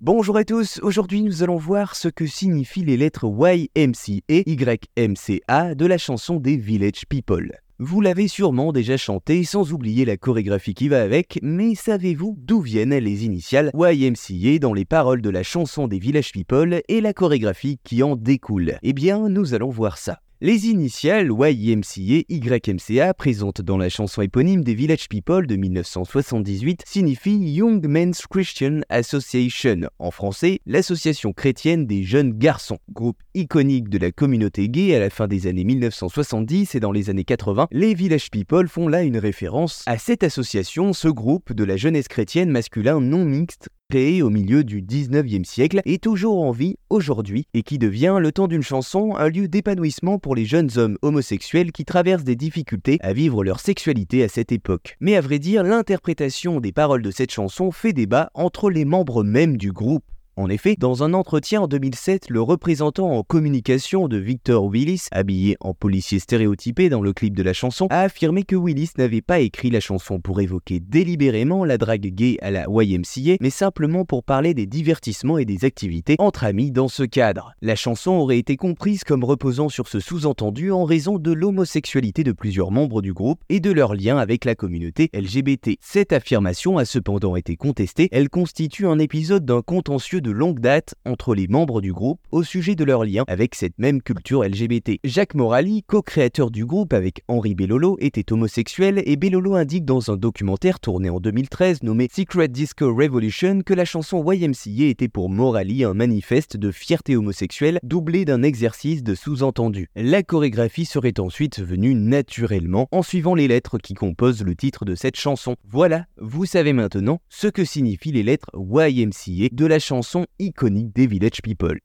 Bonjour à tous, aujourd'hui nous allons voir ce que signifient les lettres YMCA, YMCA de la chanson des Village People. Vous l'avez sûrement déjà chanté sans oublier la chorégraphie qui va avec, mais savez-vous d'où viennent les initiales YMCA dans les paroles de la chanson des Village People et la chorégraphie qui en découle? Eh bien, nous allons voir ça. Les initiales YMCA, YMCA, présentes dans la chanson éponyme des Village People de 1978, signifient Young Men's Christian Association, en français l'Association chrétienne des jeunes garçons. Groupe iconique de la communauté gay à la fin des années 1970 et dans les années 80, les Village People font là une référence à cette association, ce groupe de la jeunesse chrétienne masculin non mixte créé au milieu du 19e siècle, est toujours en vie aujourd'hui et qui devient, le temps d'une chanson, un lieu d'épanouissement pour les jeunes hommes homosexuels qui traversent des difficultés à vivre leur sexualité à cette époque. Mais à vrai dire, l'interprétation des paroles de cette chanson fait débat entre les membres même du groupe. En effet, dans un entretien en 2007, le représentant en communication de Victor Willis, habillé en policier stéréotypé dans le clip de la chanson, a affirmé que Willis n'avait pas écrit la chanson pour évoquer délibérément la drague gay à la YMCA, mais simplement pour parler des divertissements et des activités entre amis dans ce cadre. La chanson aurait été comprise comme reposant sur ce sous-entendu en raison de l'homosexualité de plusieurs membres du groupe et de leur lien avec la communauté LGBT. Cette affirmation a cependant été contestée, elle constitue un épisode d'un contentieux de longue date entre les membres du groupe au sujet de leur lien avec cette même culture LGBT. Jacques Morali, co-créateur du groupe avec Henri Bellolo, était homosexuel et Bellolo indique dans un documentaire tourné en 2013 nommé Secret Disco Revolution que la chanson YMCA était pour Morali un manifeste de fierté homosexuelle doublé d'un exercice de sous-entendu. La chorégraphie serait ensuite venue naturellement en suivant les lettres qui composent le titre de cette chanson. Voilà, vous savez maintenant ce que signifient les lettres YMCA de la chanson iconique des Village People.